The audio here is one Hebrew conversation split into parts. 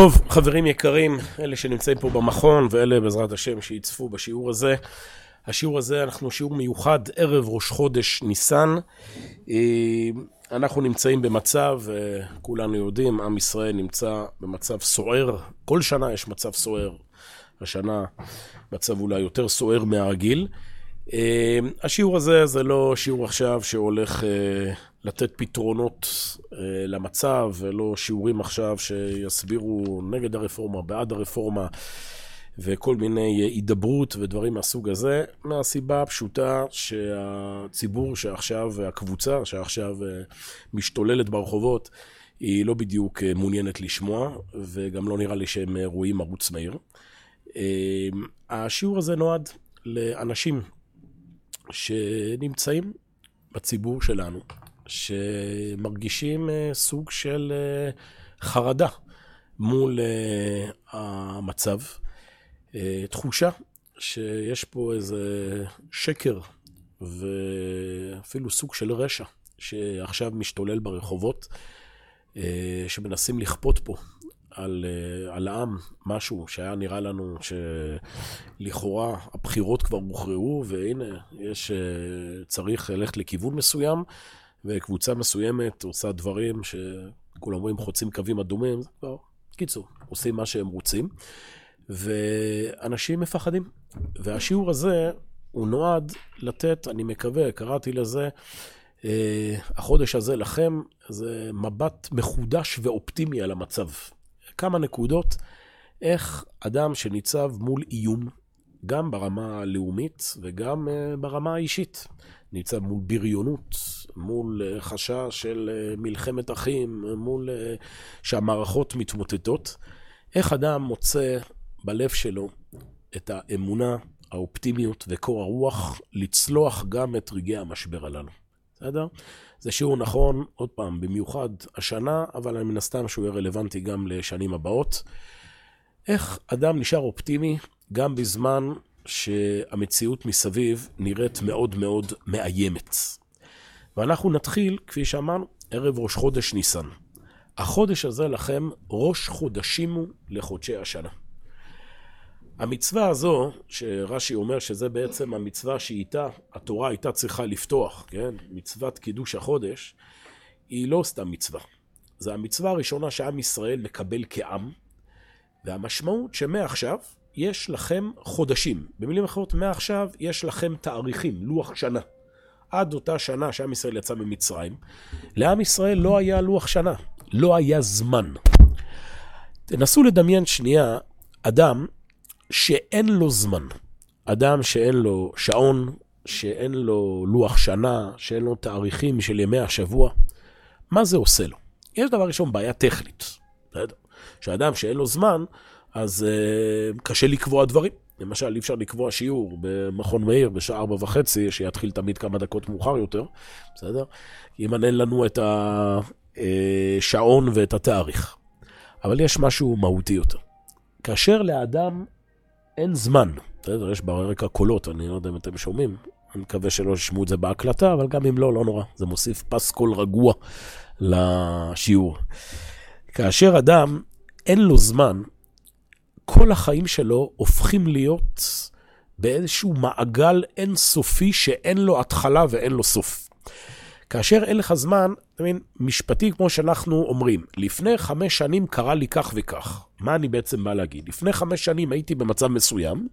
טוב, חברים יקרים, אלה שנמצאים פה במכון ואלה בעזרת השם שיצפו בשיעור הזה. השיעור הזה, אנחנו שיעור מיוחד, ערב ראש חודש ניסן. אה, אנחנו נמצאים במצב, אה, כולנו יודעים, עם ישראל נמצא במצב סוער. כל שנה יש מצב סוער. השנה מצב אולי יותר סוער מהרגיל. אה, השיעור הזה זה לא שיעור עכשיו שהולך לתת פתרונות למצב, ולא שיעורים עכשיו שיסבירו נגד הרפורמה, בעד הרפורמה. וכל מיני הידברות ודברים מהסוג הזה, מהסיבה הפשוטה שהציבור שעכשיו, הקבוצה שעכשיו אה, משתוללת ברחובות, היא לא בדיוק אה, מעוניינת לשמוע, וגם לא נראה לי שהם אה, רואים ערוץ מהיר. השיעור הזה נועד לאנשים שנמצאים בציבור שלנו, שמרגישים סוג של חרדה מול המצב. אה, תחושה שיש פה איזה שקר ואפילו סוג של רשע שעכשיו משתולל ברחובות, אה, שמנסים לכפות פה על, אה, על העם משהו שהיה נראה לנו שלכאורה הבחירות כבר הוכרעו, והנה, יש, צריך ללכת לכיוון מסוים, וקבוצה מסוימת עושה דברים שכולם אומרים חוצים קווים אדומים, זה כבר, קיצור, עושים מה שהם רוצים. ואנשים מפחדים. והשיעור הזה, הוא נועד לתת, אני מקווה, קראתי לזה, אה, החודש הזה לכם, זה מבט מחודש ואופטימי על המצב. כמה נקודות, איך אדם שניצב מול איום, גם ברמה הלאומית וגם אה, ברמה האישית, ניצב מול בריונות, מול אה, חשש של מלחמת אחים, מול שהמערכות מתמוטטות, איך אדם מוצא בלב שלו את האמונה, האופטימיות וקור הרוח לצלוח גם את רגעי המשבר הללו. בסדר? זה שיעור נכון, עוד פעם, במיוחד השנה, אבל מן הסתם שהוא יהיה רלוונטי גם לשנים הבאות. איך אדם נשאר אופטימי גם בזמן שהמציאות מסביב נראית מאוד מאוד מאיימת. ואנחנו נתחיל, כפי שאמרנו, ערב ראש חודש ניסן. החודש הזה לכם ראש חודשים הוא לחודשי השנה. המצווה הזו, שרש"י אומר שזה בעצם המצווה שאיתה התורה הייתה צריכה לפתוח, כן? מצוות קידוש החודש, היא לא סתם מצווה. זו המצווה הראשונה שעם ישראל מקבל כעם, והמשמעות שמעכשיו יש לכם חודשים. במילים אחרות, מעכשיו יש לכם תאריכים, לוח שנה. עד אותה שנה שעם ישראל יצא ממצרים, לעם ישראל לא היה לוח שנה, לא היה זמן. תנסו לדמיין שנייה אדם שאין לו זמן. אדם שאין לו שעון, שאין לו לוח שנה, שאין לו תאריכים של ימי השבוע, מה זה עושה לו? יש דבר ראשון, בעיה טכנית. שאדם שאין לו זמן, אז uh, קשה לקבוע דברים. למשל, אי אפשר לקבוע שיעור במכון מאיר בשעה ארבע וחצי, שיתחיל תמיד כמה דקות מאוחר יותר, בסדר? אם אין לנו את השעון אה, ואת התאריך. אבל יש משהו מהותי יותר. כאשר לאדם אין זמן. בסדר, יש ברקע קולות, אני לא יודע אם אתם שומעים. אני מקווה שלא ישמעו את זה בהקלטה, אבל גם אם לא, לא נורא. זה מוסיף פס קול רגוע לשיעור. כאשר אדם אין לו זמן, כל החיים שלו הופכים להיות באיזשהו מעגל אינסופי שאין לו התחלה ואין לו סוף. כאשר אין לך זמן, אתה מבין, משפטי כמו שאנחנו אומרים, לפני חמש שנים קרה לי כך וכך. מה אני בעצם בא להגיד? לפני חמש שנים הייתי במצב מסוים,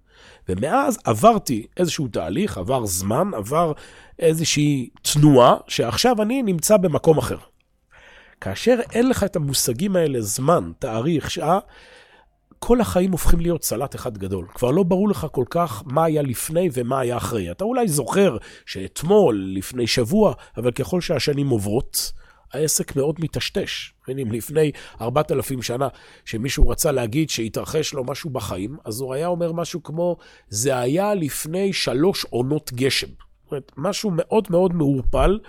ומאז עברתי איזשהו תהליך, עבר זמן, עבר איזושהי תנועה, שעכשיו אני נמצא במקום אחר. כאשר אין לך את המושגים האלה, זמן, תאריך, שעה, כל החיים הופכים להיות סלט אחד גדול. כבר לא ברור לך כל כך מה היה לפני ומה היה אחרי. אתה אולי זוכר שאתמול, לפני שבוע, אבל ככל שהשנים עוברות, העסק מאוד מטשטש. מבינים, לפני 4,000 שנה, שמישהו רצה להגיד שהתרחש לו משהו בחיים, אז הוא היה אומר משהו כמו, זה היה לפני שלוש עונות גשם. זאת אומרת, משהו מאוד מאוד מעורפל.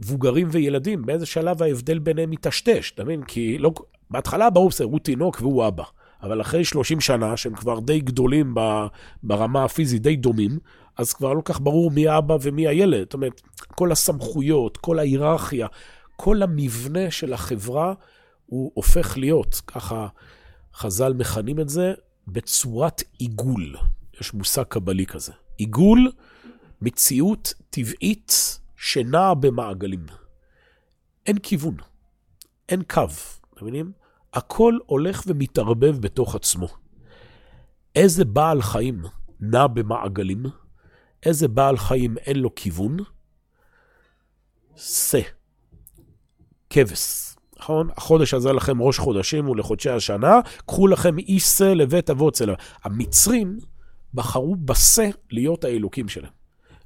מבוגרים וילדים, באיזה שלב ההבדל ביניהם מטשטש, אתה מבין? כי לא, בהתחלה ברור, הוא תינוק והוא אבא. אבל אחרי 30 שנה, שהם כבר די גדולים ברמה הפיזית, די דומים, אז כבר לא כך ברור מי האבא ומי הילד. זאת אומרת, כל הסמכויות, כל ההיררכיה, כל המבנה של החברה הוא הופך להיות, ככה חז"ל מכנים את זה, בצורת עיגול. יש מושג קבלי כזה. עיגול, מציאות טבעית שנעה במעגלים. אין כיוון, אין קו, אתם מבינים? הכל הולך ומתערבב בתוך עצמו. איזה בעל חיים נע במעגלים? איזה בעל חיים אין לו כיוון? שא, כבש. נכון? החודש הזה לכם ראש חודשים ולחודשי השנה, קחו לכם איש שא לבית אבות צלם. המצרים בחרו בשא להיות האלוקים שלהם.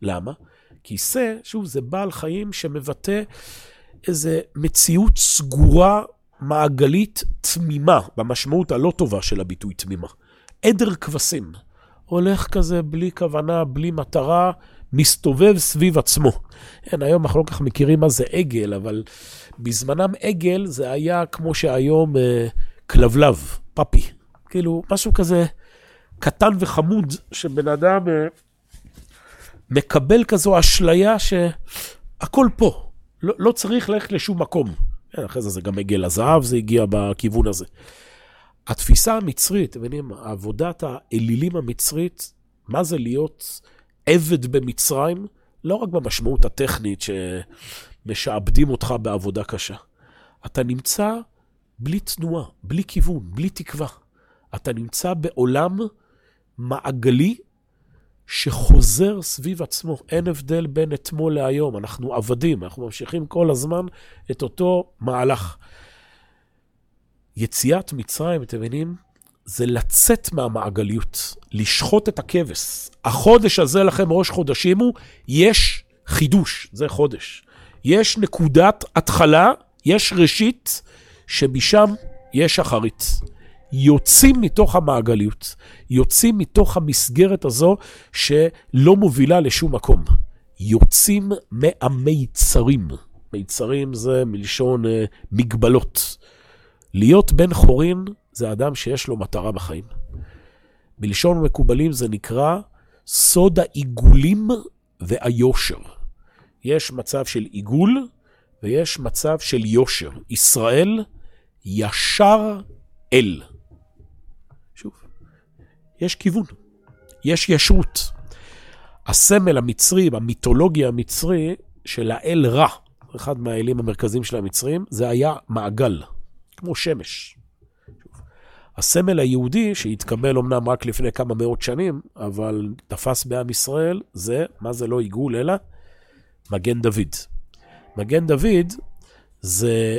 למה? כי שא, שוב, זה בעל חיים שמבטא איזו מציאות סגורה, מעגלית, תמימה, במשמעות הלא טובה של הביטוי תמימה. עדר כבשים. הולך כזה בלי כוונה, בלי מטרה, מסתובב סביב עצמו. כן, היום אנחנו לא כל כך מכירים מה זה עגל, אבל בזמנם עגל זה היה כמו שהיום אה, כלבלב, פאפי. כאילו, משהו כזה קטן וחמוד, שבן אדם אה, מקבל כזו אשליה שהכל פה, לא, לא צריך ללכת לשום מקום. כן, אחרי זה זה גם עגל הזהב, זה הגיע בכיוון הזה. התפיסה המצרית, אתם מבינים, עבודת האלילים המצרית, מה זה להיות עבד במצרים? לא רק במשמעות הטכנית שמשעבדים אותך בעבודה קשה. אתה נמצא בלי תנועה, בלי כיוון, בלי תקווה. אתה נמצא בעולם מעגלי שחוזר סביב עצמו. אין הבדל בין אתמול להיום. אנחנו עבדים, אנחנו ממשיכים כל הזמן את אותו מהלך. יציאת מצרים, אתם מבינים? זה לצאת מהמעגליות, לשחוט את הכבש. החודש הזה לכם ראש חודשים הוא, יש חידוש, זה חודש. יש נקודת התחלה, יש ראשית, שמשם יש אחרית. יוצאים מתוך המעגליות, יוצאים מתוך המסגרת הזו שלא מובילה לשום מקום. יוצאים מהמיצרים. מיצרים זה מלשון uh, מגבלות. להיות בן חורין זה אדם שיש לו מטרה בחיים. בלשון מקובלים זה נקרא סוד העיגולים והיושר. יש מצב של עיגול ויש מצב של יושר. ישראל ישר אל. יש כיוון, יש ישרות. הסמל המצרי, במיתולוגיה המצרי, של האל רע, אחד מהאלים המרכזיים של המצרים, זה היה מעגל. כמו שמש. הסמל היהודי, שהתקבל אמנם רק לפני כמה מאות שנים, אבל תפס בעם ישראל, זה, מה זה לא עיגול, אלא מגן דוד. מגן דוד זה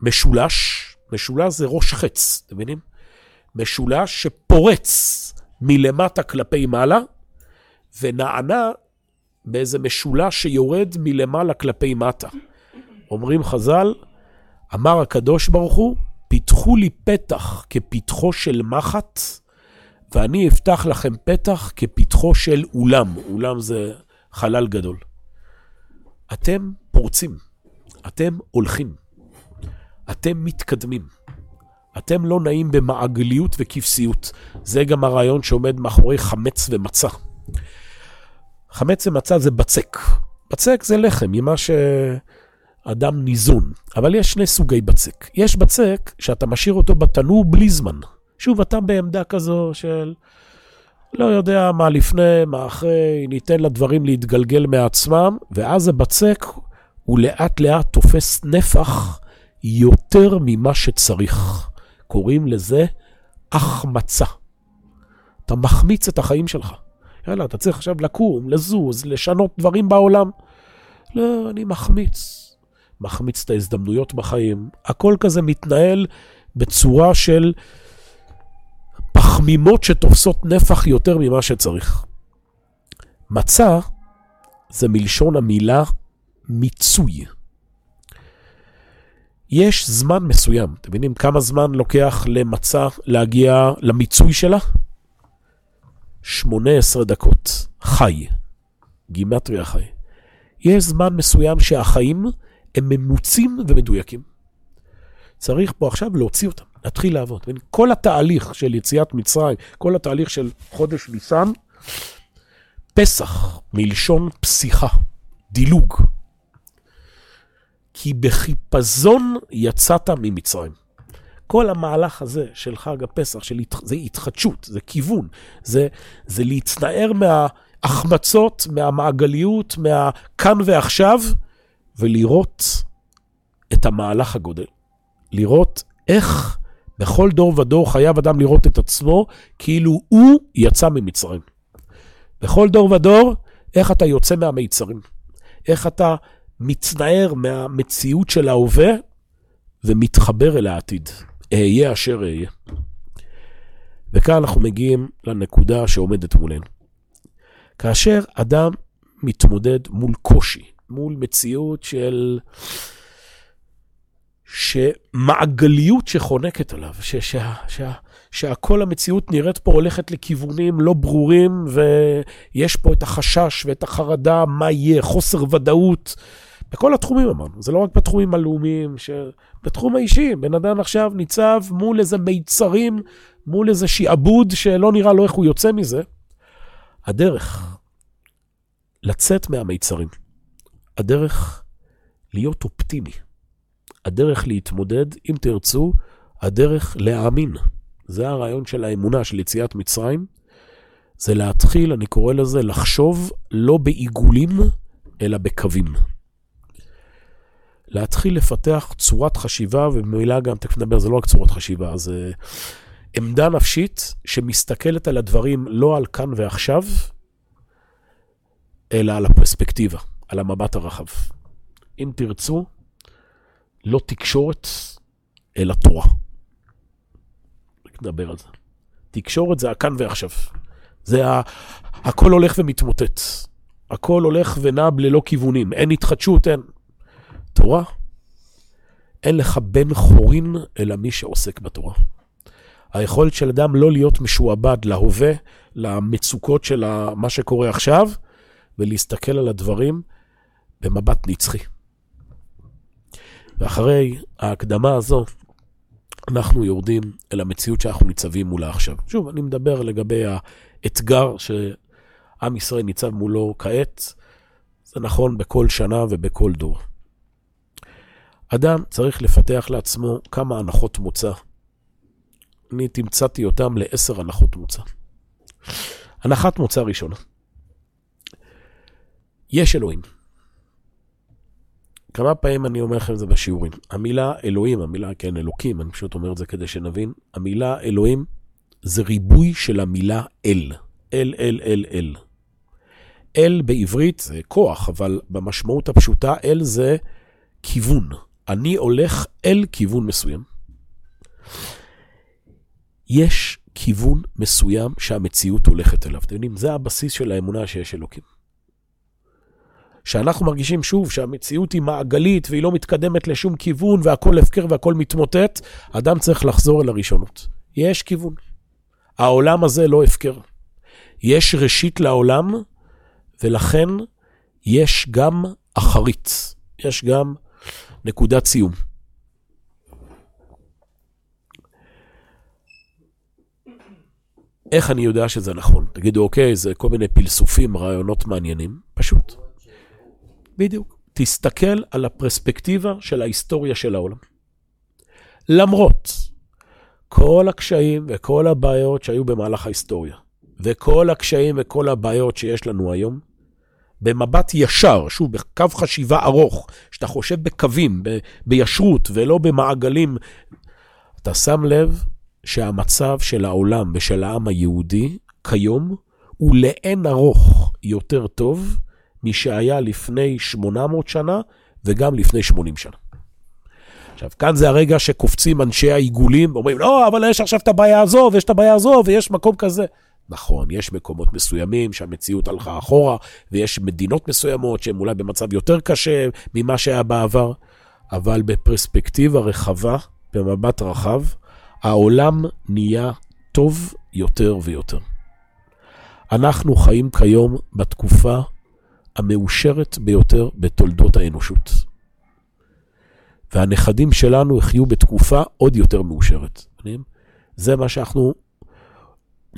משולש, משולש זה ראש חץ, אתם מבינים? משולש שפורץ מלמטה כלפי מעלה, ונענה באיזה משולש שיורד מלמעלה כלפי מטה. אומרים חז"ל, אמר הקדוש ברוך הוא, פיתחו לי פתח כפתחו של מחט, ואני אפתח לכם פתח כפתחו של אולם. אולם זה חלל גדול. אתם פורצים, אתם הולכים, אתם מתקדמים. אתם לא נעים במעגליות וכבשיות. זה גם הרעיון שעומד מאחורי חמץ ומצה. חמץ ומצה זה בצק. בצק זה לחם, ממה ש... אדם ניזון. אבל יש שני סוגי בצק. יש בצק שאתה משאיר אותו בתנור בלי זמן. שוב, אתה בעמדה כזו של לא יודע מה לפני, מה אחרי, ניתן לדברים להתגלגל מעצמם, ואז הבצק הוא לאט לאט תופס נפח יותר ממה שצריך. קוראים לזה החמצה. אתה מחמיץ את החיים שלך. יאללה, אתה צריך עכשיו לקום, לזוז, לשנות דברים בעולם. לא, אני מחמיץ. מחמיץ את ההזדמנויות בחיים. הכל כזה מתנהל בצורה של פחמימות שתופסות נפח יותר ממה שצריך. מצה זה מלשון המילה מיצוי. יש זמן מסוים, אתם מבינים כמה זמן לוקח למצה להגיע למיצוי שלה? 18 דקות, חי, גימטריה חי. יש זמן מסוים שהחיים הם ממוצים ומדויקים. צריך פה עכשיו להוציא אותם, להתחיל לעבוד. כל התהליך של יציאת מצרים, כל התהליך של חודש ניסן, פסח מלשון פסיכה, דילוג. כי בחיפזון יצאת ממצרים. כל המהלך הזה של חג הפסח, של, זה התחדשות, זה כיוון, זה, זה להתנער מההחמצות, מהמעגליות, מהכאן ועכשיו, ולראות את המהלך הגודל. לראות איך בכל דור ודור חייב אדם לראות את עצמו כאילו הוא יצא ממצרים. בכל דור ודור, איך אתה יוצא מהמיצרים. איך אתה מתנער מהמציאות של ההווה ומתחבר אל העתיד. אהיה אשר אהיה. וכאן אנחנו מגיעים לנקודה שעומדת מולנו. כאשר אדם מתמודד מול קושי, מול מציאות של... שמעגליות שחונקת עליו, ש, שה, שה, שהכל המציאות נראית פה הולכת לכיוונים לא ברורים, ויש פה את החשש ואת החרדה, מה יהיה, חוסר ודאות. בכל התחומים אמרנו, זה לא רק בתחומים הלאומיים, ש... בתחום האישי, בן אדם עכשיו ניצב מול איזה מיצרים, מול איזה שעבוד שלא נראה לו איך הוא יוצא מזה. הדרך לצאת מהמיצרים, הדרך להיות אופטימי, הדרך להתמודד, אם תרצו, הדרך להאמין. זה הרעיון של האמונה, של יציאת מצרים. זה להתחיל, אני קורא לזה, לחשוב לא בעיגולים, אלא בקווים. להתחיל לפתח צורת חשיבה, ובמילה גם, תכף נדבר, זה לא רק צורת חשיבה, זה עמדה נפשית שמסתכלת על הדברים לא על כאן ועכשיו, אלא על הפרספקטיבה, על המבט הרחב. אם תרצו, לא תקשורת, אלא תורה. נדבר על זה. תקשורת זה הכאן ועכשיו. זה ה... הכל הולך ומתמוטט. הכל הולך ונע ללא כיוונים. אין התחדשות, אין. תורה, אין לך בן חורין אלא מי שעוסק בתורה. היכולת של אדם לא להיות משועבד להווה, למצוקות של מה שקורה עכשיו, ולהסתכל על הדברים במבט נצחי. ואחרי ההקדמה הזו, אנחנו יורדים אל המציאות שאנחנו ניצבים מולה עכשיו. שוב, אני מדבר לגבי האתגר שעם ישראל ניצב מולו כעת. זה נכון בכל שנה ובכל דור. אדם צריך לפתח לעצמו כמה הנחות מוצא. אני תמצאתי אותם לעשר הנחות מוצא. הנחת מוצא ראשונה. יש אלוהים. כמה פעמים אני אומר לכם את זה בשיעורים. המילה אלוהים, המילה, כן, אלוקים, אני פשוט אומר את זה כדי שנבין. המילה אלוהים זה ריבוי של המילה אל. אל, אל, אל, אל. אל בעברית זה כוח, אבל במשמעות הפשוטה אל זה כיוון. אני הולך אל כיוון מסוים. יש כיוון מסוים שהמציאות הולכת אליו. אתם יודעים, זה הבסיס של האמונה שיש אלוקים. שאנחנו מרגישים שוב שהמציאות היא מעגלית והיא לא מתקדמת לשום כיוון והכל הפקר והכל מתמוטט, אדם צריך לחזור אל הראשונות. יש כיוון. העולם הזה לא הפקר. יש ראשית לעולם, ולכן יש גם אחרית. יש גם נקודת סיום. איך אני יודע שזה נכון? תגידו, אוקיי, זה כל מיני פלסופים, רעיונות מעניינים. פשוט. בדיוק. תסתכל על הפרספקטיבה של ההיסטוריה של העולם. למרות כל הקשיים וכל הבעיות שהיו במהלך ההיסטוריה, וכל הקשיים וכל הבעיות שיש לנו היום, במבט ישר, שוב, בקו חשיבה ארוך, שאתה חושב בקווים, ב- בישרות ולא במעגלים, אתה שם לב שהמצב של העולם ושל העם היהודי כיום הוא לאין ארוך יותר טוב משהיה לפני 800 שנה וגם לפני 80 שנה. עכשיו, כאן זה הרגע שקופצים אנשי העיגולים ואומרים, לא, אבל יש עכשיו את הבעיה הזו, ויש את הבעיה הזו, ויש מקום כזה. נכון, יש מקומות מסוימים שהמציאות הלכה אחורה, ויש מדינות מסוימות שהן אולי במצב יותר קשה ממה שהיה בעבר, אבל בפרספקטיבה רחבה, במבט רחב, העולם נהיה טוב יותר ויותר. אנחנו חיים כיום בתקופה המאושרת ביותר בתולדות האנושות. והנכדים שלנו יחיו בתקופה עוד יותר מאושרת. זה מה שאנחנו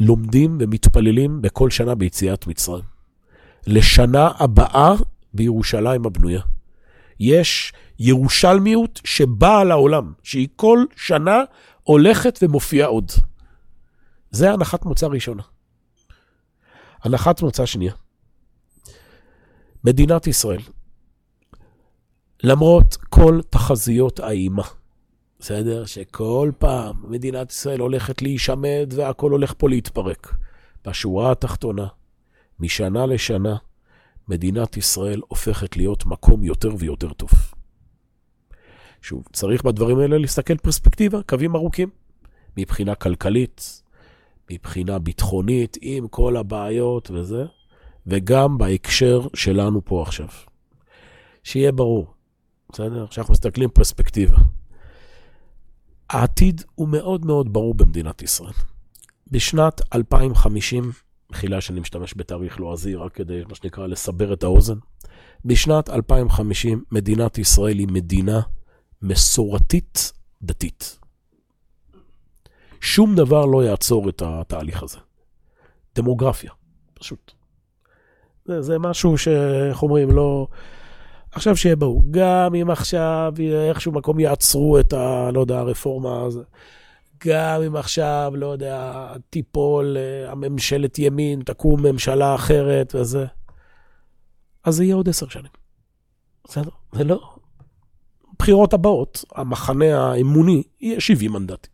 לומדים ומתפללים בכל שנה ביציאת מצרים. לשנה הבאה בירושלים הבנויה. יש ירושלמיות שבאה לעולם, שהיא כל שנה הולכת ומופיעה עוד. זה הנחת מוצא ראשונה. הנחת מוצא שנייה. מדינת ישראל, למרות כל תחזיות האימה, בסדר? שכל פעם מדינת ישראל הולכת להישמד והכל הולך פה להתפרק. בשורה התחתונה, משנה לשנה, מדינת ישראל הופכת להיות מקום יותר ויותר טוב. שוב, צריך בדברים האלה להסתכל פרספקטיבה, קווים ארוכים. מבחינה כלכלית, מבחינה ביטחונית, עם כל הבעיות וזה, וגם בהקשר שלנו פה עכשיו. שיהיה ברור, בסדר? כשאנחנו מסתכלים פרספקטיבה. העתיד הוא מאוד מאוד ברור במדינת ישראל. בשנת 2050, מחילה שאני משתמש בתאריך לועזי, רק כדי, מה שנקרא, לסבר את האוזן, בשנת 2050 מדינת ישראל היא מדינה מסורתית דתית. שום דבר לא יעצור את התהליך הזה. דמוגרפיה, פשוט. זה, זה משהו שאיך אומרים, לא... עכשיו שיהיה ברור, גם אם עכשיו איכשהו מקום יעצרו את ה... לא יודע, הרפורמה הזאת, גם אם עכשיו, לא יודע, תיפול אה, הממשלת ימין, תקום ממשלה אחרת וזה, אז זה יהיה עוד עשר שנים. בסדר? זה לא... בבחירות הבאות, המחנה האמוני יהיה 70 מנדטים.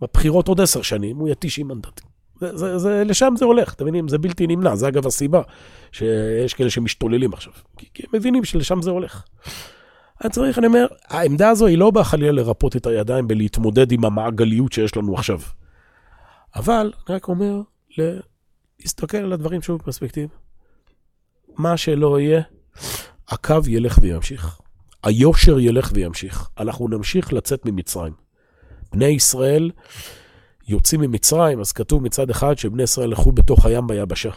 בבחירות עוד עשר שנים הוא יהיה 90 מנדטים. זה, זה, לשם זה הולך, אתם מבינים? זה בלתי נמנע, זה אגב הסיבה שיש כאלה שמשתוללים עכשיו, כי, כי הם מבינים שלשם זה הולך. אני צריך, אני אומר, העמדה הזו היא לא באה חלילה לרפות את הידיים בלהתמודד עם המעגליות שיש לנו עכשיו. אבל אני רק אומר, להסתכל על הדברים שוב בפרספקטיב. מה שלא יהיה, הקו ילך וימשיך. היושר ילך וימשיך. אנחנו נמשיך לצאת ממצרים. בני ישראל יוצאים ממצרים, אז כתוב מצד אחד שבני ישראל הלכו בתוך הים ביבשה.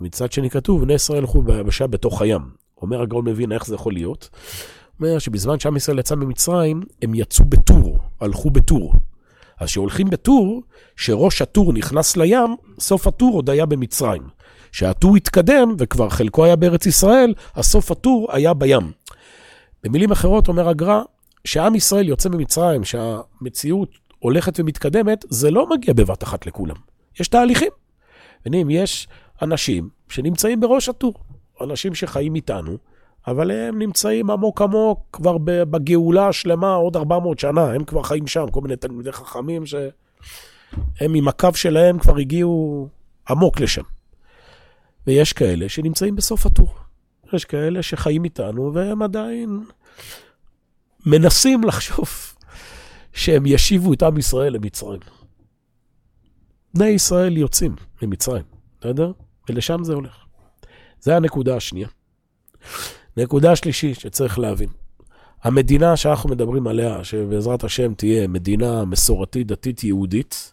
מצד שני כתוב, בני ישראל הלכו ביבשה בתוך הים. אומר הגאון מבין איך זה יכול להיות. אומר שבזמן שעם ישראל יצא ממצרים, הם יצאו בטור, הלכו בטור. אז כשהולכים בטור, שראש הטור נכנס לים, סוף הטור עוד היה במצרים. כשהטור התקדם, וכבר חלקו היה בארץ ישראל, אז סוף הטור היה בים. במילים אחרות, אומר הגר"א, כשעם ישראל יוצא ממצרים, שהמציאות הולכת ומתקדמת, זה לא מגיע בבת אחת לכולם. יש תהליכים. מבינים, יש אנשים שנמצאים בראש הטור, אנשים שחיים איתנו, אבל הם נמצאים עמוק עמוק כבר בגאולה השלמה עוד 400 שנה, הם כבר חיים שם, כל מיני תלמידי חכמים שהם עם הקו שלהם כבר הגיעו עמוק לשם. ויש כאלה שנמצאים בסוף הטור. יש כאלה שחיים איתנו והם עדיין מנסים לחשוב שהם ישיבו את עם ישראל למצרים. בני ישראל יוצאים ממצרים, יודע? ולשם זה הולך. זה הנקודה השנייה. נקודה שלישית שצריך להבין, המדינה שאנחנו מדברים עליה, שבעזרת השם תהיה מדינה מסורתית, דתית, יהודית,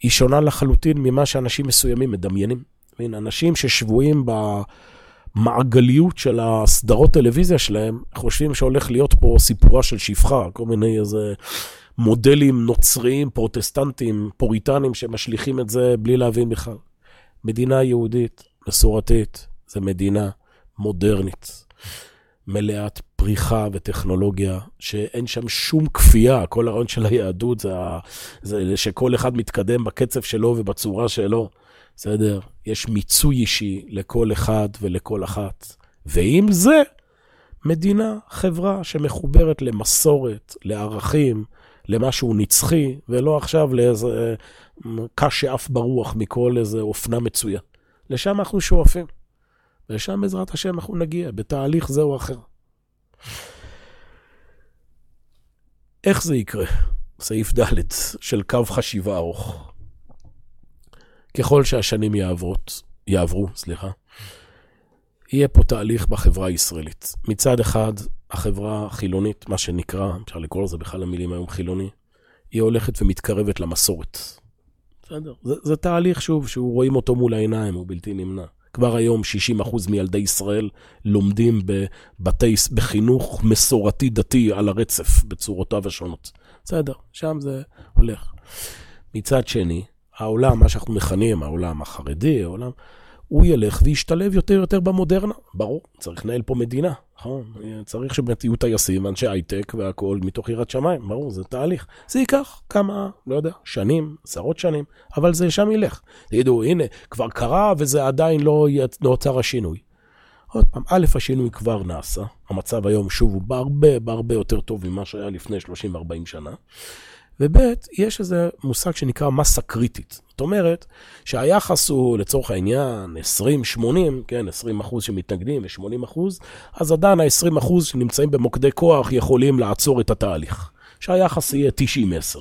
היא שונה לחלוטין ממה שאנשים מסוימים מדמיינים. אנשים ששבויים במעגליות של הסדרות טלוויזיה שלהם, חושבים שהולך להיות פה סיפורה של שפחה, כל מיני איזה מודלים נוצריים, פרוטסטנטים, פוריטנים, שמשליכים את זה בלי להבין בכלל. מדינה יהודית, מסורתית, זה מדינה מודרנית, מלאת פריחה וטכנולוגיה, שאין שם שום כפייה, כל הרעיון של היהדות זה, זה שכל אחד מתקדם בקצב שלו ובצורה שלו. בסדר? יש מיצוי אישי לכל אחד ולכל אחת. ועם זה, מדינה, חברה שמחוברת למסורת, לערכים, למשהו נצחי, ולא עכשיו לאיזה קש שעף ברוח מכל איזה אופנה מצויה. לשם אנחנו שואפים. ולשם בעזרת השם אנחנו נגיע, בתהליך זה או אחר. איך זה יקרה? סעיף ד' של קו חשיבה ארוך. ככל שהשנים יעברות, יעברו, סליחה, יהיה פה תהליך בחברה הישראלית. מצד אחד, החברה החילונית, מה שנקרא, אפשר לקרוא לזה בכלל המילים היום חילוני, היא הולכת ומתקרבת למסורת. בסדר. זה, זה תהליך, שוב, שהוא רואים אותו מול העיניים, הוא בלתי נמנע. כבר היום 60% מילדי ישראל לומדים בבתי, בחינוך מסורתי דתי על הרצף בצורותיו השונות. בסדר, שם זה הולך. מצד שני, העולם, מה שאנחנו מכנים העולם החרדי, העולם, הוא ילך וישתלב יותר ויותר במודרנה. ברור, צריך לנהל פה מדינה, נכון? צריך שבאמת יהיו טייסים, אנשי הייטק והכול מתוך יראת שמיים, ברור, זה תהליך. זה ייקח כמה, לא יודע, שנים, עשרות שנים, אבל זה שם ילך. תגידו, הנה, כבר קרה וזה עדיין לא נוצר השינוי. עוד פעם, א', השינוי כבר נעשה, המצב היום שוב הוא בהרבה, בהרבה יותר טוב ממה שהיה לפני 30-40 שנה. וב', יש איזה מושג שנקרא מסה קריטית. זאת אומרת שהיחס הוא לצורך העניין 20-80, כן, 20 אחוז שמתנגדים ו-80 אחוז, אז עדיין ה-20 אחוז שנמצאים במוקדי כוח יכולים לעצור את התהליך. שהיחס יהיה 90-10.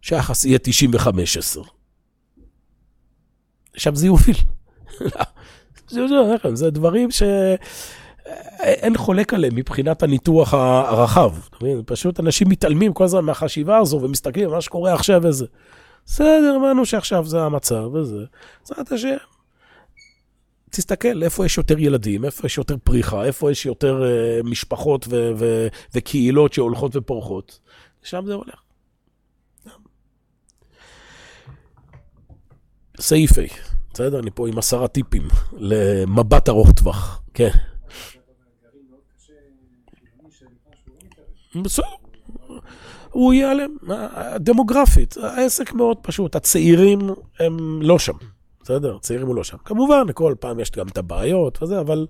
שהיחס יהיה 95-10. שם זה יוביל. זה דברים ש... אין חולק עליהם מבחינת הניתוח הרחב. פשוט אנשים מתעלמים כל הזמן מהחשיבה הזו ומסתכלים על מה שקורה עכשיו וזה. בסדר, הבנו שעכשיו זה המצב וזה. בעזרת השם. תסתכל איפה יש יותר ילדים, איפה יש יותר פריחה, איפה יש יותר uh, משפחות ו- ו- וקהילות שהולכות ופורחות. שם זה הולך. סעיף A, בסדר? אני פה עם עשרה טיפים למבט ארוך טווח. כן. בסדר. הוא ייעלם. דמוגרפית, העסק מאוד פשוט. הצעירים הם לא שם, בסדר? הצעירים הוא לא שם. כמובן, כל פעם יש גם את הבעיות וזה, אבל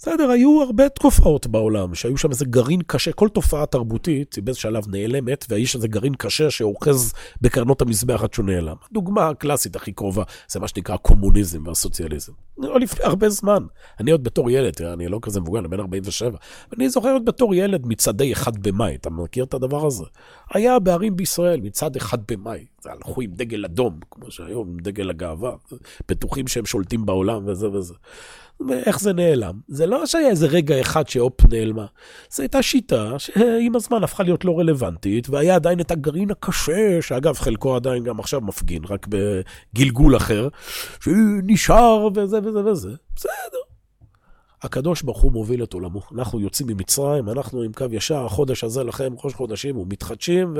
בסדר, היו הרבה תקופות בעולם שהיו שם איזה גרעין קשה, כל תופעה תרבותית היא באיזה שלב נעלמת, ויש איזה גרעין קשה שאוחז בקרנות המזבח עד שהוא נעלם. הדוגמה הקלאסית הכי קרובה זה מה שנקרא הקומוניזם והסוציאליזם. לא לפני הרבה זמן. אני עוד בתור ילד, אני לא כזה מבוגר, אני בן 47, אני זוכר עוד בתור ילד מצעדי אחד במאי, אתה מכיר את הדבר הזה? היה בערים בישראל מצעד אחד במאי, זה הלכו עם דגל אדום, כמו שהיום, עם דגל הגאווה, בטוחים שהם שולטים בעולם וזה וזה. איך זה נעלם? זה לא שהיה איזה רגע אחד שהופ נעלמה. זו הייתה שיטה שעם הזמן הפכה להיות לא רלוונטית, והיה עדיין את הגרעין הקשה, שאגב, חלקו עדיין גם עכשיו מפגין, רק בגלגול אחר, שנשאר וזה וזה וזה. בסדר. הקדוש ברוך הוא מוביל את עולמו. אנחנו יוצאים ממצרים, אנחנו עם קו ישר, החודש הזה לכם, ראש חודשים, ומתחדשים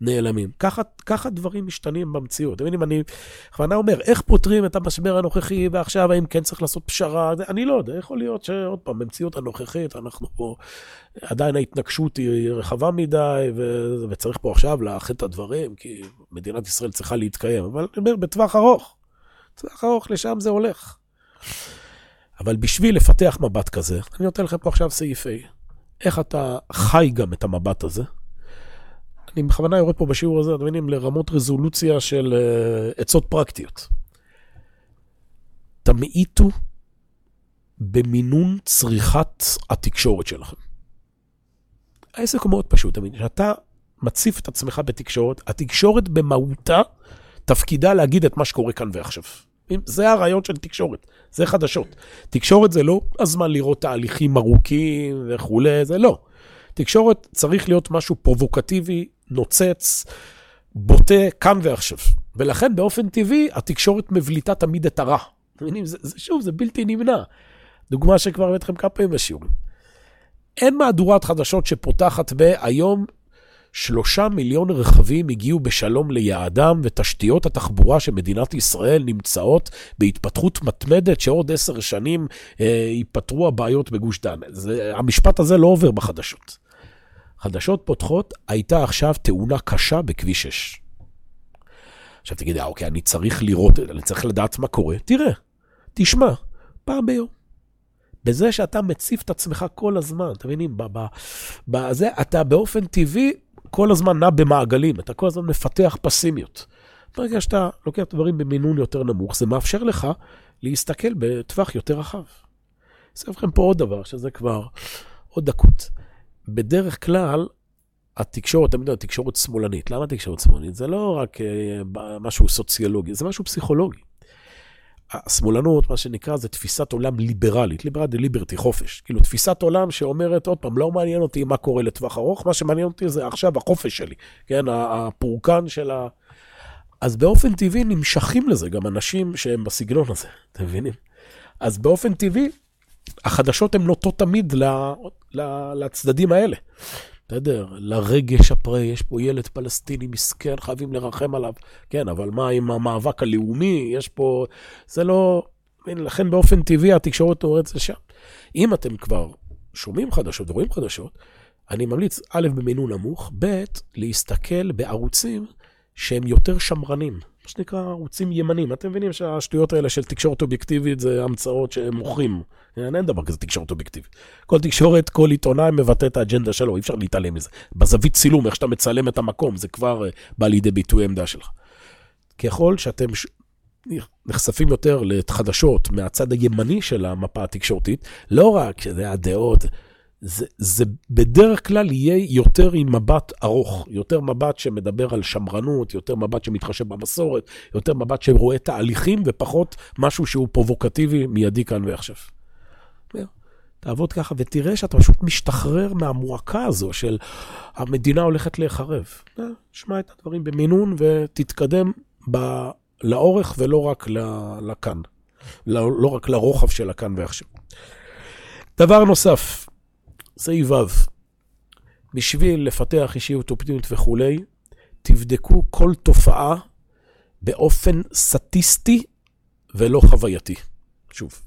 ונעלמים. ככה, ככה דברים משתנים במציאות. אתם מבינים, אני בכוונה אומר, איך פותרים את המשבר הנוכחי, ועכשיו האם כן צריך לעשות פשרה? אני לא יודע, יכול להיות שעוד פעם, במציאות הנוכחית, אנחנו פה, עדיין ההתנגשות היא רחבה מדי, ו... וצריך פה עכשיו לאחד את הדברים, כי מדינת ישראל צריכה להתקיים. אבל אני אומר, בטווח ארוך, בטווח ארוך, לשם זה הולך. אבל בשביל לפתח מבט כזה, אני נותן לכם פה עכשיו סעיף A. איך אתה חי גם את המבט הזה? אני בכוונה יורד פה בשיעור הזה, אתם מבינים, לרמות רזולוציה של uh, עצות פרקטיות. תמעיטו במינון צריכת התקשורת שלכם. העסק הוא מאוד פשוט, תמיד. כשאתה מציף את עצמך בתקשורת, התקשורת במהותה תפקידה להגיד את מה שקורה כאן ועכשיו. זה הרעיון של תקשורת, זה חדשות. תקשורת זה לא הזמן לראות תהליכים ארוכים וכולי, זה לא. תקשורת צריך להיות משהו פרובוקטיבי, נוצץ, בוטה, כאן ועכשיו. ולכן באופן טבעי התקשורת מבליטה תמיד את הרע. שוב, זה בלתי נמנע. דוגמה שכבר הבאתי לכם כמה פעמים בשיעורים. אין מהדורת חדשות שפותחת ב"היום שלושה מיליון רכבים הגיעו בשלום ליעדם, ותשתיות התחבורה של מדינת ישראל נמצאות בהתפתחות מתמדת, שעוד עשר שנים אה, ייפתרו הבעיות בגוש דן. זה, המשפט הזה לא עובר בחדשות. חדשות פותחות, הייתה עכשיו תאונה קשה בכביש 6. עכשיו תגיד, אה, אוקיי, אני צריך לראות, אני צריך לדעת מה קורה. תראה, תשמע, פעם ביום. בזה שאתה מציף את עצמך כל הזמן, אתם מבינים? בזה, אתה באופן טבעי כל הזמן נע במעגלים, אתה כל הזמן מפתח פסימיות. ברגע שאתה לוקח דברים במינון יותר נמוך, זה מאפשר לך להסתכל בטווח יותר רחב. אעשה לכם פה עוד דבר, שזה כבר עוד דקות. בדרך כלל, התקשורת, תמיד התקשורת שמאלנית. למה תקשורת שמאלנית? זה לא רק uh, משהו סוציולוגי, זה משהו פסיכולוגי. השמאלנות, מה שנקרא, זה תפיסת עולם ליברלית, ליברל דה ליברטי, חופש. כאילו, תפיסת עולם שאומרת, עוד פעם, לא מעניין אותי מה קורה לטווח ארוך, מה שמעניין אותי זה עכשיו החופש שלי, כן, הפורקן של ה... אז באופן טבעי נמשכים לזה גם אנשים שהם בסגנון הזה, אתם מבינים? אז באופן טבעי, החדשות הן נוטות תמיד ל... ל... לצדדים האלה. בסדר, לרגש הפרה, יש פה ילד פלסטיני מסכן, חייבים לרחם עליו. כן, אבל מה עם המאבק הלאומי? יש פה... זה לא... לכן באופן טבעי התקשורת תורדת לשם. אם אתם כבר שומעים חדשות ורואים חדשות, אני ממליץ, א', במינון נמוך, ב', להסתכל בערוצים שהם יותר שמרנים, מה שנקרא ערוצים ימנים. אתם מבינים שהשטויות האלה של תקשורת אובייקטיבית זה המצאות שהם מוכרים. אין דבר כזה תקשורת אובייקטיבית. כל תקשורת, כל עיתונאי מבטא את האג'נדה שלו, אי אפשר להתעלם מזה. בזווית צילום, איך שאתה מצלם את המקום, זה כבר אה, בא לידי ביטוי העמדה שלך. ככל שאתם נחשפים יותר לחדשות מהצד הימני של המפה התקשורתית, לא רק שזה הדעות, זה, זה בדרך כלל יהיה יותר עם מבט ארוך, יותר מבט שמדבר על שמרנות, יותר מבט שמתחשב במסורת, יותר מבט שרואה תהליכים ופחות משהו שהוא פרובוקטיבי מיידי כאן ועכשיו. תעבוד ככה ותראה שאתה פשוט משתחרר מהמועקה הזו של המדינה הולכת להיחרב. שמע את הדברים במינון ותתקדם ב... לאורך ולא רק לכאן. לא, לא רק לרוחב של הכאן ועכשיו. דבר נוסף, סעיף ו', בשביל לפתח אישיות אופטימית וכולי, תבדקו כל תופעה באופן סטטיסטי ולא חווייתי. שוב,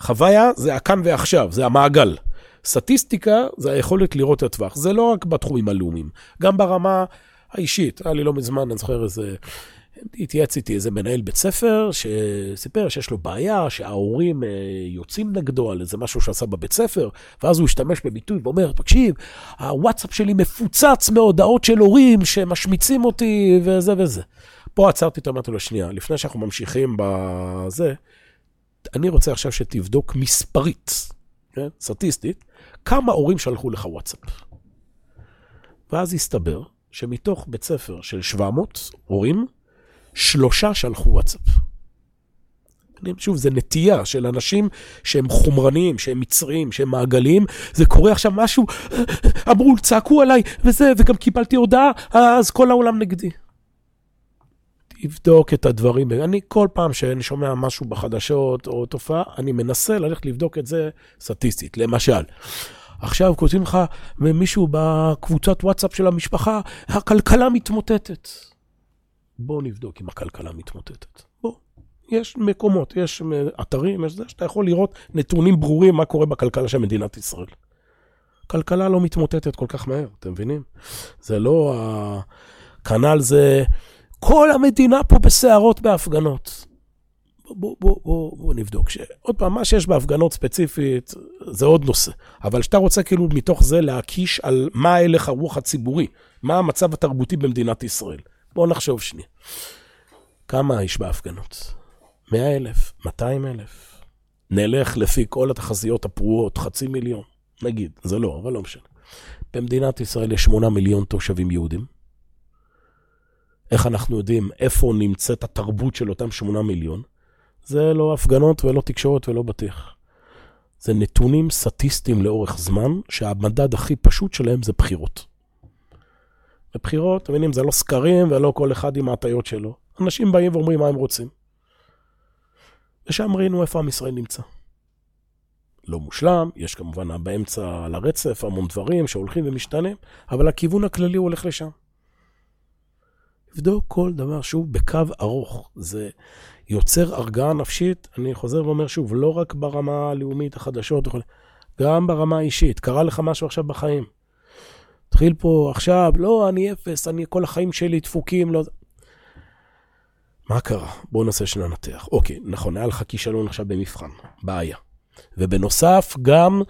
חוויה זה הכאן ועכשיו, זה המעגל. סטטיסטיקה זה היכולת לראות את הטווח. זה לא רק בתחומים הלאומיים, גם ברמה האישית. היה לי לא מזמן, אני זוכר איזה התייעץ איתי איזה מנהל בית ספר שסיפר שיש לו בעיה, שההורים אה, יוצאים נגדו על איזה משהו שעשה בבית ספר, ואז הוא השתמש בביטוי ואומר, תקשיב, הוואטסאפ שלי מפוצץ מהודעות של הורים שמשמיצים אותי וזה וזה. פה עצרתי, אמרתי לו, שנייה, לפני שאנחנו ממשיכים בזה, אני רוצה עכשיו שתבדוק מספרית, כן? סטטיסטית, כמה הורים שלחו לך וואטסאפ. ואז הסתבר שמתוך בית ספר של 700 הורים, שלושה שלחו וואטסאפ. שוב, זה נטייה של אנשים שהם חומרניים, שהם מצריים, שהם מעגליים. זה קורה עכשיו משהו, אמרו, צעקו עליי, וזה, וגם קיבלתי הודעה, אז כל העולם נגדי. תבדוק את הדברים. אני כל פעם שאני שומע משהו בחדשות או תופעה, אני מנסה ללכת לבדוק את זה סטטיסטית. למשל, עכשיו כותבים לך מישהו בקבוצת וואטסאפ של המשפחה, הכלכלה מתמוטטת. בואו נבדוק אם הכלכלה מתמוטטת. בואו. יש מקומות, יש אתרים, יש זה, שאתה יכול לראות נתונים ברורים מה קורה בכלכלה של מדינת ישראל. כלכלה לא מתמוטטת כל כך מהר, אתם מבינים? זה לא ה... כנ"ל זה... כל המדינה פה בסערות בהפגנות. בואו בוא, בוא, בוא נבדוק. ש... עוד פעם, מה שיש בהפגנות ספציפית, זה עוד נושא. אבל שאתה רוצה כאילו מתוך זה להקיש על מה הלך הרוח הציבורי, מה המצב התרבותי במדינת ישראל. בואו נחשוב שנייה. כמה יש בהפגנות? 100 אלף? 200 אלף? נלך לפי כל התחזיות הפרועות, חצי מיליון, נגיד, זה לא, אבל לא משנה. במדינת ישראל יש 8 מיליון תושבים יהודים. איך אנחנו יודעים איפה נמצאת התרבות של אותם 8 מיליון? זה לא הפגנות ולא תקשורת ולא בטיח. זה נתונים סטטיסטיים לאורך זמן, שהמדד הכי פשוט שלהם זה בחירות. בבחירות, אתם מבינים, זה לא סקרים ולא כל אחד עם ההטיות שלו. אנשים באים ואומרים מה הם רוצים. ושם ראינו איפה עם ישראל נמצא. לא מושלם, יש כמובן באמצע על הרצף המון דברים שהולכים ומשתנים, אבל הכיוון הכללי הוא הולך לשם. לבדוק כל דבר, שוב, בקו ארוך. זה יוצר הרגעה נפשית, אני חוזר ואומר שוב, לא רק ברמה הלאומית, החדשות, גם ברמה האישית. קרה לך משהו עכשיו בחיים. תתחיל פה עכשיו, לא, אני אפס, אני, כל החיים שלי דפוקים, לא... מה קרה? בואו נעשה שנייה נתח. אוקיי, נכון, היה לך כישלון עכשיו במבחן, בעיה. ובנוסף, גם,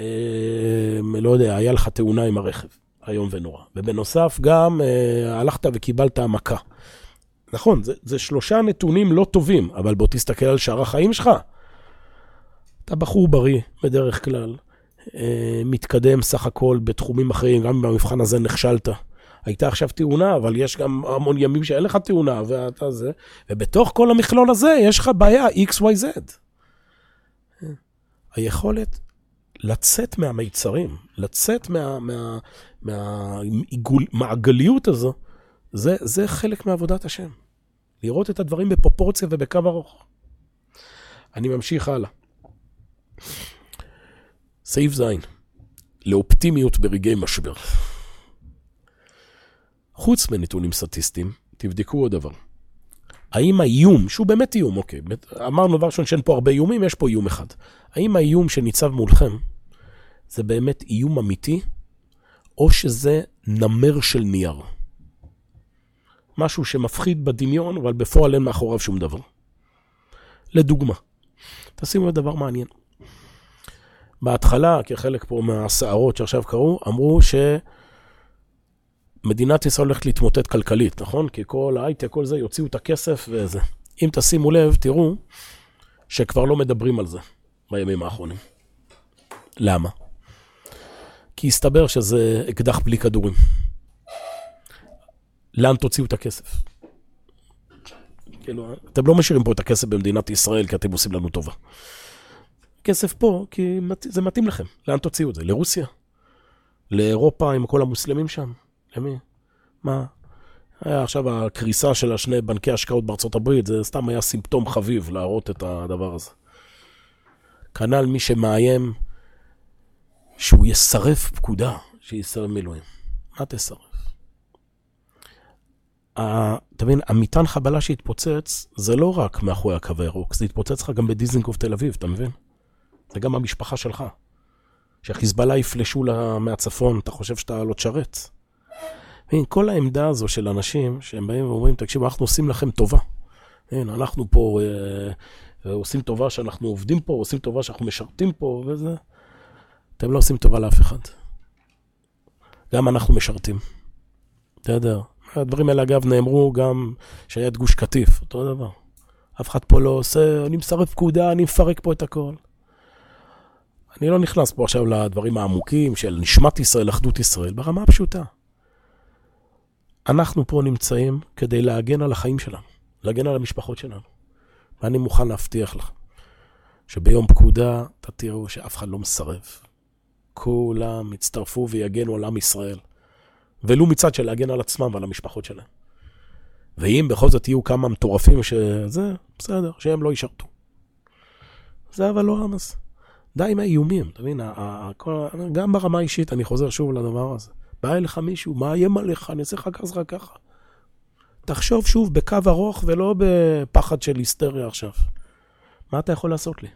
אה, לא יודע, היה לך תאונה עם הרכב, איום ונורא. ובנוסף, גם אה, הלכת וקיבלת מכה. נכון, זה, זה שלושה נתונים לא טובים, אבל בוא תסתכל על שאר החיים שלך. אתה בחור בריא, בדרך כלל. אה, מתקדם סך הכל בתחומים אחרים, גם במבחן הזה נכשלת. הייתה עכשיו תאונה, אבל יש גם המון ימים שאין לך תאונה, ואתה זה, ובתוך כל המכלול הזה יש לך בעיה XYZ. היכולת לצאת מהמיצרים, לצאת מהמעגליות מה, מה, הזו, זה, זה חלק מעבודת השם. לראות את הדברים בפרופורציה ובקו ארוך. אני ממשיך הלאה. סעיף ז', לאופטימיות ברגעי משבר. חוץ מנתונים סטטיסטיים, תבדקו עוד דבר. האם האיום, שהוא באמת איום, אוקיי, אמרנו דבר ראשון שאין פה הרבה איומים, יש פה איום אחד. האם האיום שניצב מולכם זה באמת איום אמיתי, או שזה נמר של נייר? משהו שמפחיד בדמיון, אבל בפועל אין מאחוריו שום דבר. לדוגמה, תשימו לדבר מעניין. בהתחלה, כחלק פה מהסערות שעכשיו קרו, אמרו שמדינת ישראל הולכת להתמוטט כלכלית, נכון? כי כל ההייטק, כל זה, יוציאו את הכסף וזה. אם תשימו לב, תראו שכבר לא מדברים על זה בימים האחרונים. למה? כי הסתבר שזה אקדח בלי כדורים. לאן תוציאו את הכסף? כאילו, אתם לא משאירים פה את הכסף במדינת ישראל כי אתם עושים לנו טובה. כסף פה כי זה מתאים לכם. לאן תוציאו את זה? לרוסיה? לאירופה עם כל המוסלמים שם? למי? מה? היה עכשיו הקריסה של השני בנקי השקעות בארצות הברית, זה סתם היה סימפטום חביב להראות את הדבר הזה. כנ"ל מי שמאיים שהוא יסרף פקודה, שיסרב מילואים. מה תסרף? אתה מבין, המטען חבלה שהתפוצץ, זה לא רק מאחורי הקו הירוק, זה התפוצץ לך גם בדיזנגוף תל אביב, אתה מבין? זה גם המשפחה שלך. שחיזבאללה יפלשו לה מהצפון, אתה חושב שאתה לא תשרת? כל העמדה הזו של אנשים שהם באים ואומרים, תקשיבו, אנחנו עושים לכם טובה. הנה, אנחנו פה אה, אה, עושים טובה שאנחנו עובדים פה, עושים טובה שאנחנו משרתים פה, וזה... אתם לא עושים טובה לאף אחד. גם אנחנו משרתים. אתה יודע, הדברים האלה, אגב, נאמרו גם שהיה את גוש קטיף, אותו דבר. אף אחד פה לא עושה, אני מסרב פקודה, אני מפרק פה את הכל. אני לא נכנס פה עכשיו לדברים העמוקים של נשמת ישראל, אחדות ישראל, ברמה הפשוטה. אנחנו פה נמצאים כדי להגן על החיים שלנו, להגן על המשפחות שלנו. ואני מוכן להבטיח לך שביום פקודה אתה תראו שאף אחד לא מסרב. כולם יצטרפו ויגנו על עם ישראל. ולו מצד של להגן על עצמם ועל המשפחות שלהם. ואם בכל זאת יהיו כמה מטורפים שזה, בסדר, שהם לא ישרתו. זה אבל לא רמז. די עם האיומים, אתה מבין? גם ברמה האישית, אני חוזר שוב לדבר הזה. בא אליך מישהו, מאיים עליך, אני אעשה לך ככה, ככה. תחשוב שוב בקו ארוך ולא בפחד של היסטריה עכשיו. מה אתה יכול לעשות לי?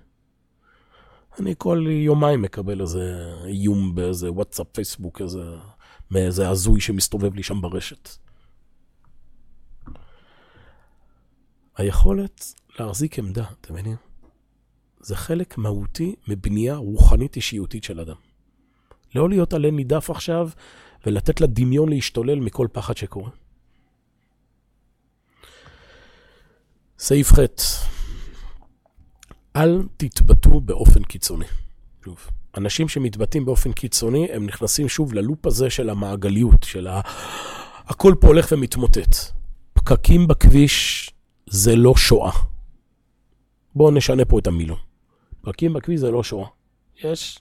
אני כל יומיים מקבל איזה איום באיזה וואטסאפ, פייסבוק, איזה מאיזה הזוי שמסתובב לי שם ברשת. היכולת להחזיק עמדה, אתם מבינים? זה חלק מהותי מבנייה רוחנית אישיותית של אדם. לא להיות עלה נידף עכשיו ולתת לדמיון להשתולל מכל פחד שקורה. סעיף ח' אל תתבטאו באופן קיצוני. שוב. אנשים שמתבטאים באופן קיצוני, הם נכנסים שוב ללופ הזה של המעגליות, של ה... הכל פה הולך ומתמוטט. פקקים בכביש זה לא שואה. בואו נשנה פה את המילון. פקקים בכביש זה לא שואה. יש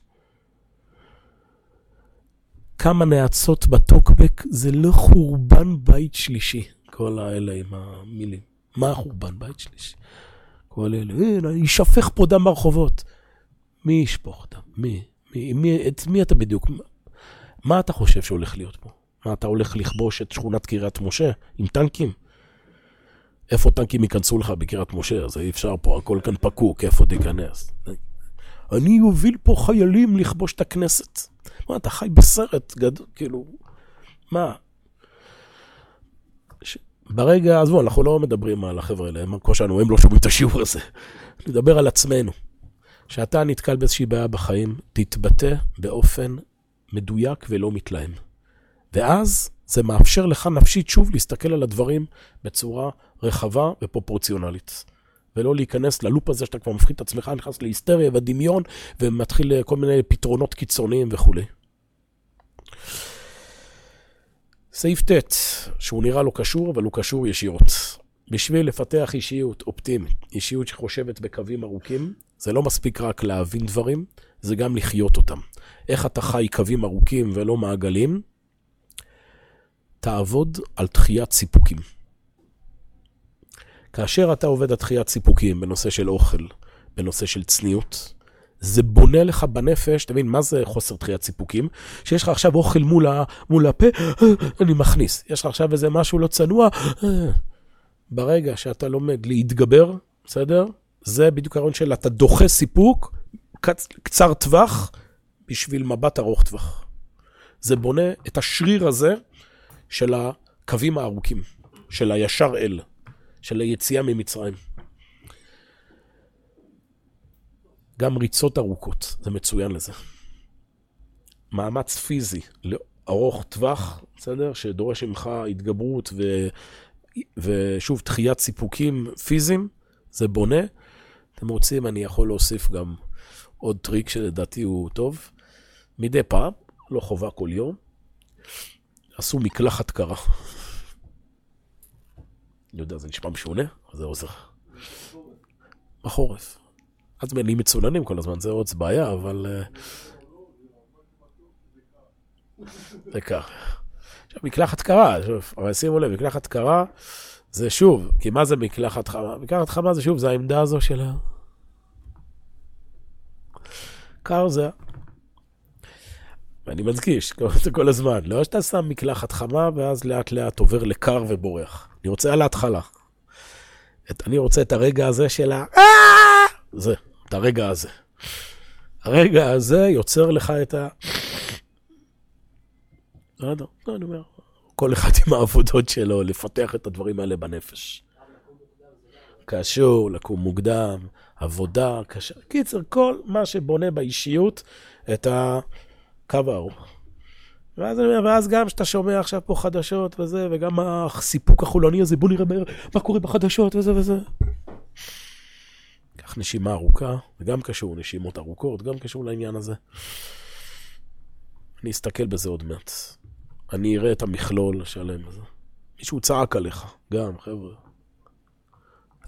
כמה נאצות בטוקבק, זה לא חורבן בית שלישי. כל האלה עם המילים. מה חורבן בית שלישי? כל אלה, הנה, יישפך פה דם ברחובות. מי ישפוך אותם? מי? מי, מי? את מי אתה בדיוק? מה אתה חושב שהולך להיות פה? מה, אתה הולך לכבוש את שכונת קריית משה עם טנקים? איפה טנקים ייכנסו לך בקריית משה? אז אי אפשר פה, הכל כאן פקוק, איפה תיכנס? אני אוביל פה חיילים לכבוש את הכנסת. מה, אתה חי בסרט גדול, כאילו, מה? ש... ברגע, עזבו, אנחנו לא מדברים על החבר'ה האלה, הם כמו שלנו, הם לא שומעים את השיעור הזה. נדבר על עצמנו. כשאתה נתקל באיזושהי בעיה בחיים, תתבטא באופן מדויק ולא מתלהם. ואז זה מאפשר לך נפשית שוב להסתכל על הדברים בצורה רחבה ופרופורציונלית. ולא להיכנס ללופ הזה שאתה כבר מפחיד את עצמך, נכנס להיסטריה ודמיון, ומתחיל כל מיני פתרונות קיצוניים וכולי. סעיף ט', שהוא נראה לא קשור, אבל הוא קשור ישירות. בשביל לפתח אישיות אופטימית, אישיות שחושבת בקווים ארוכים, זה לא מספיק רק להבין דברים, זה גם לחיות אותם. איך אתה חי קווים ארוכים ולא מעגלים? תעבוד על דחיית סיפוקים. כאשר אתה עובד על דחיית סיפוקים בנושא של אוכל, בנושא של צניעות, זה בונה לך בנפש, אתה מבין, מה זה חוסר דחיית סיפוקים? שיש לך עכשיו אוכל מול, ה, מול הפה, אני מכניס. יש לך עכשיו איזה משהו לא צנוע, ברגע שאתה לומד להתגבר, בסדר? זה בדיוק הרעיון של אתה דוחה סיפוק קצ, קצר טווח בשביל מבט ארוך טווח. זה בונה את השריר הזה של הקווים הארוכים, של הישר אל, של היציאה ממצרים. גם ריצות ארוכות, זה מצוין לזה. מאמץ פיזי ארוך טווח, בסדר? שדורש ממך התגברות ו... ושוב, דחיית סיפוקים פיזיים, זה בונה. אתם רוצים, אני יכול להוסיף גם עוד טריק שלדעתי הוא טוב. מדי פעם, לא חובה כל יום, מקלחת קרה. אני יודע, זה נשמע משונה, אבל זה עוזר. בחורף. אז נהיים מצוננים כל הזמן, זה עוד בעיה, אבל... אה, זה כך. עכשיו, מקלחת קרה, אבל שימו לב, מקלחת קרה זה שוב, כי מה זה מקלחת חמה? מקלחת חמה זה שוב, זה העמדה הזו של ה... קר זה... ואני מדגיש זה כל הזמן, לא שאתה שם מקלחת חמה ואז לאט לאט עובר לקר ובורח. אני רוצה על ההתחלה. את, אני רוצה את הרגע הזה של ה... זה, את הרגע הזה. הרגע הזה יוצר לך את ה... לא יודע, לא, אני אומר, כל אחד עם העבודות שלו, לפתח את הדברים האלה בנפש. קשור, לקום מוקדם, עבודה, קשה. קיצר, כל מה שבונה באישיות את הקו הארוך. ואז, ואז גם כשאתה שומע עכשיו פה חדשות וזה, וגם הסיפוק החולני הזה, בוא נראה מהר מה קורה בחדשות וזה וזה. קח נשימה ארוכה, וגם קשור נשימות ארוכות, גם קשור לעניין הזה. אני אסתכל בזה עוד מעט. אני אראה את המכלול השלם הזה. מישהו צעק עליך, גם, חבר'ה.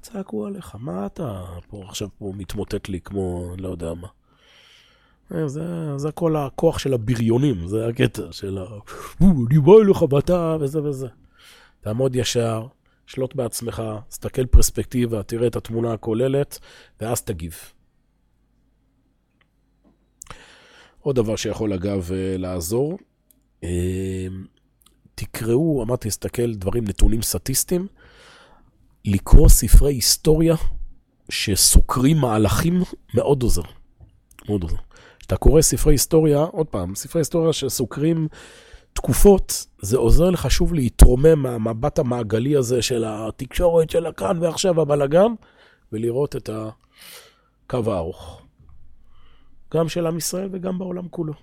צעקו עליך, מה אתה פה עכשיו פה מתמוטט לי כמו לא יודע מה. אה, זה, זה כל הכוח של הבריונים, זה הקטע של ה... אני בא אליך ואתה וזה וזה. תעמוד ישר, שלוט בעצמך, תסתכל פרספקטיבה, תראה את התמונה הכוללת, ואז תגיב. עוד דבר שיכול אגב אה, לעזור, אמ, תקראו, אמרתי, להסתכל דברים, נתונים סטטיסטיים, לקרוא ספרי היסטוריה שסוקרים מהלכים מאוד עוזר. מאוד עוזר. כשאתה קורא ספרי היסטוריה, עוד פעם, ספרי היסטוריה שסוקרים תקופות, זה עוזר לך שוב להתרומם מהמבט המעגלי הזה של התקשורת של הכאן ועכשיו הבלאגן, ולראות את הקו הארוך. גם של עם ישראל וגם בעולם כולו.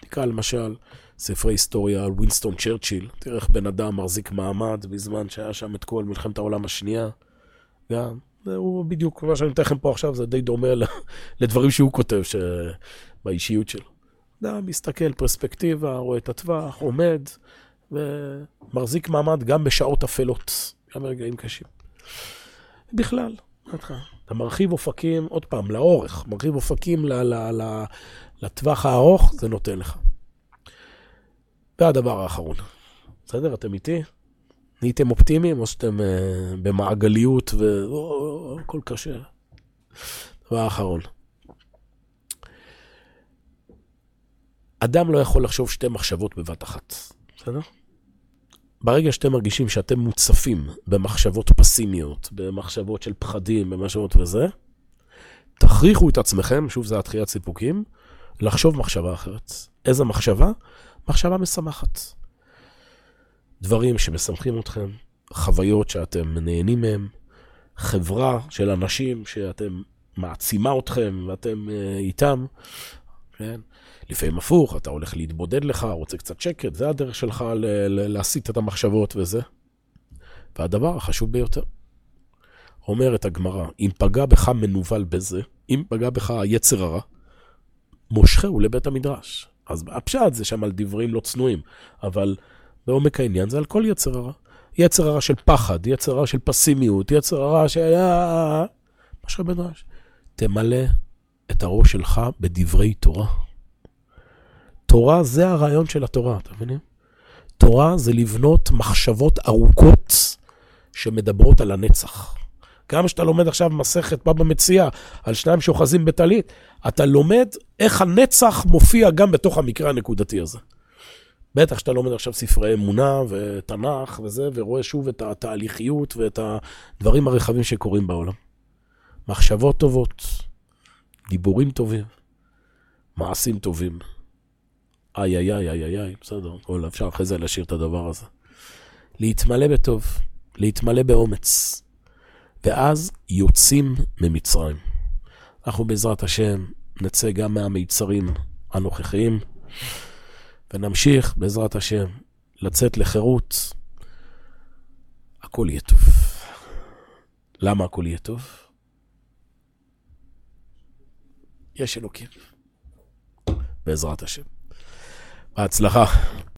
תקרא למשל ספרי היסטוריה על ווינסטון צ'רצ'יל, תראה איך בן אדם מחזיק מעמד בזמן שהיה שם את כל מלחמת העולם השנייה. גם, הוא בדיוק, מה שאני אתן לכם פה עכשיו זה די דומה לדברים שהוא כותב ש... באישיות שלו. אדם מסתכל פרספקטיבה, רואה את הטווח, עומד, ומחזיק מעמד גם בשעות אפלות, גם ברגעים קשים. בכלל, אתה מרחיב אופקים, עוד פעם, לאורך, מרחיב אופקים ל- ל- ל- לטווח הארוך, זה נותן לך. והדבר האחרון, בסדר? אתם איתי? נהייתם אופטימיים או שאתם uh, במעגליות והכל קשה? דבר האחרון. אדם לא יכול לחשוב שתי מחשבות בבת אחת, בסדר? ברגע שאתם מרגישים שאתם מוצפים במחשבות פסימיות, במחשבות של פחדים, במחשבות וזה, תכריחו את עצמכם, שוב זה התחיית סיפוקים, לחשוב מחשבה אחרת. איזה מחשבה? מחשבה משמחת. דברים שמשמחים אתכם, חוויות שאתם נהנים מהם, חברה של אנשים שאתם מעצימה אתכם ואתם uh, איתם, כן? לפעמים הפוך, אתה הולך להתבודד לך, רוצה קצת שקט, זה הדרך שלך להסיט את המחשבות וזה. והדבר החשוב ביותר, אומרת הגמרא, אם פגע בך מנוול בזה, אם פגע בך היצר הרע, מושכהו לבית המדרש. אז הפשט זה שם על דברים לא צנועים, אבל בעומק העניין זה על כל יצר הרע. יצר הרע של פחד, יצר הרע של פסימיות, יצר הרע של... מה שקורה בדרש. תמלא את הראש שלך בדברי תורה. תורה זה הרעיון של התורה, אתם מבינים? תורה זה לבנות מחשבות ארוכות שמדברות על הנצח. גם כשאתה לומד עכשיו מסכת בבא מציאה על שניים שאוחזים בטלית, אתה לומד איך הנצח מופיע גם בתוך המקרה הנקודתי הזה. בטח שאתה לומד עכשיו ספרי אמונה ותנ"ך וזה, ורואה שוב את התהליכיות ואת הדברים הרחבים שקורים בעולם. מחשבות טובות, דיבורים טובים, מעשים טובים. איי, איי, איי, איי, איי, בסדר, כל אפשר אחרי זה להשאיר את הדבר הזה. להתמלא בטוב, להתמלא באומץ, ואז יוצאים ממצרים. אנחנו בעזרת השם נצא גם מהמיצרים הנוכחיים, ונמשיך בעזרת השם לצאת לחירות. הכל יהיה טוב. למה הכל יהיה טוב? יש אלוקים. בעזרת השם. בהצלחה.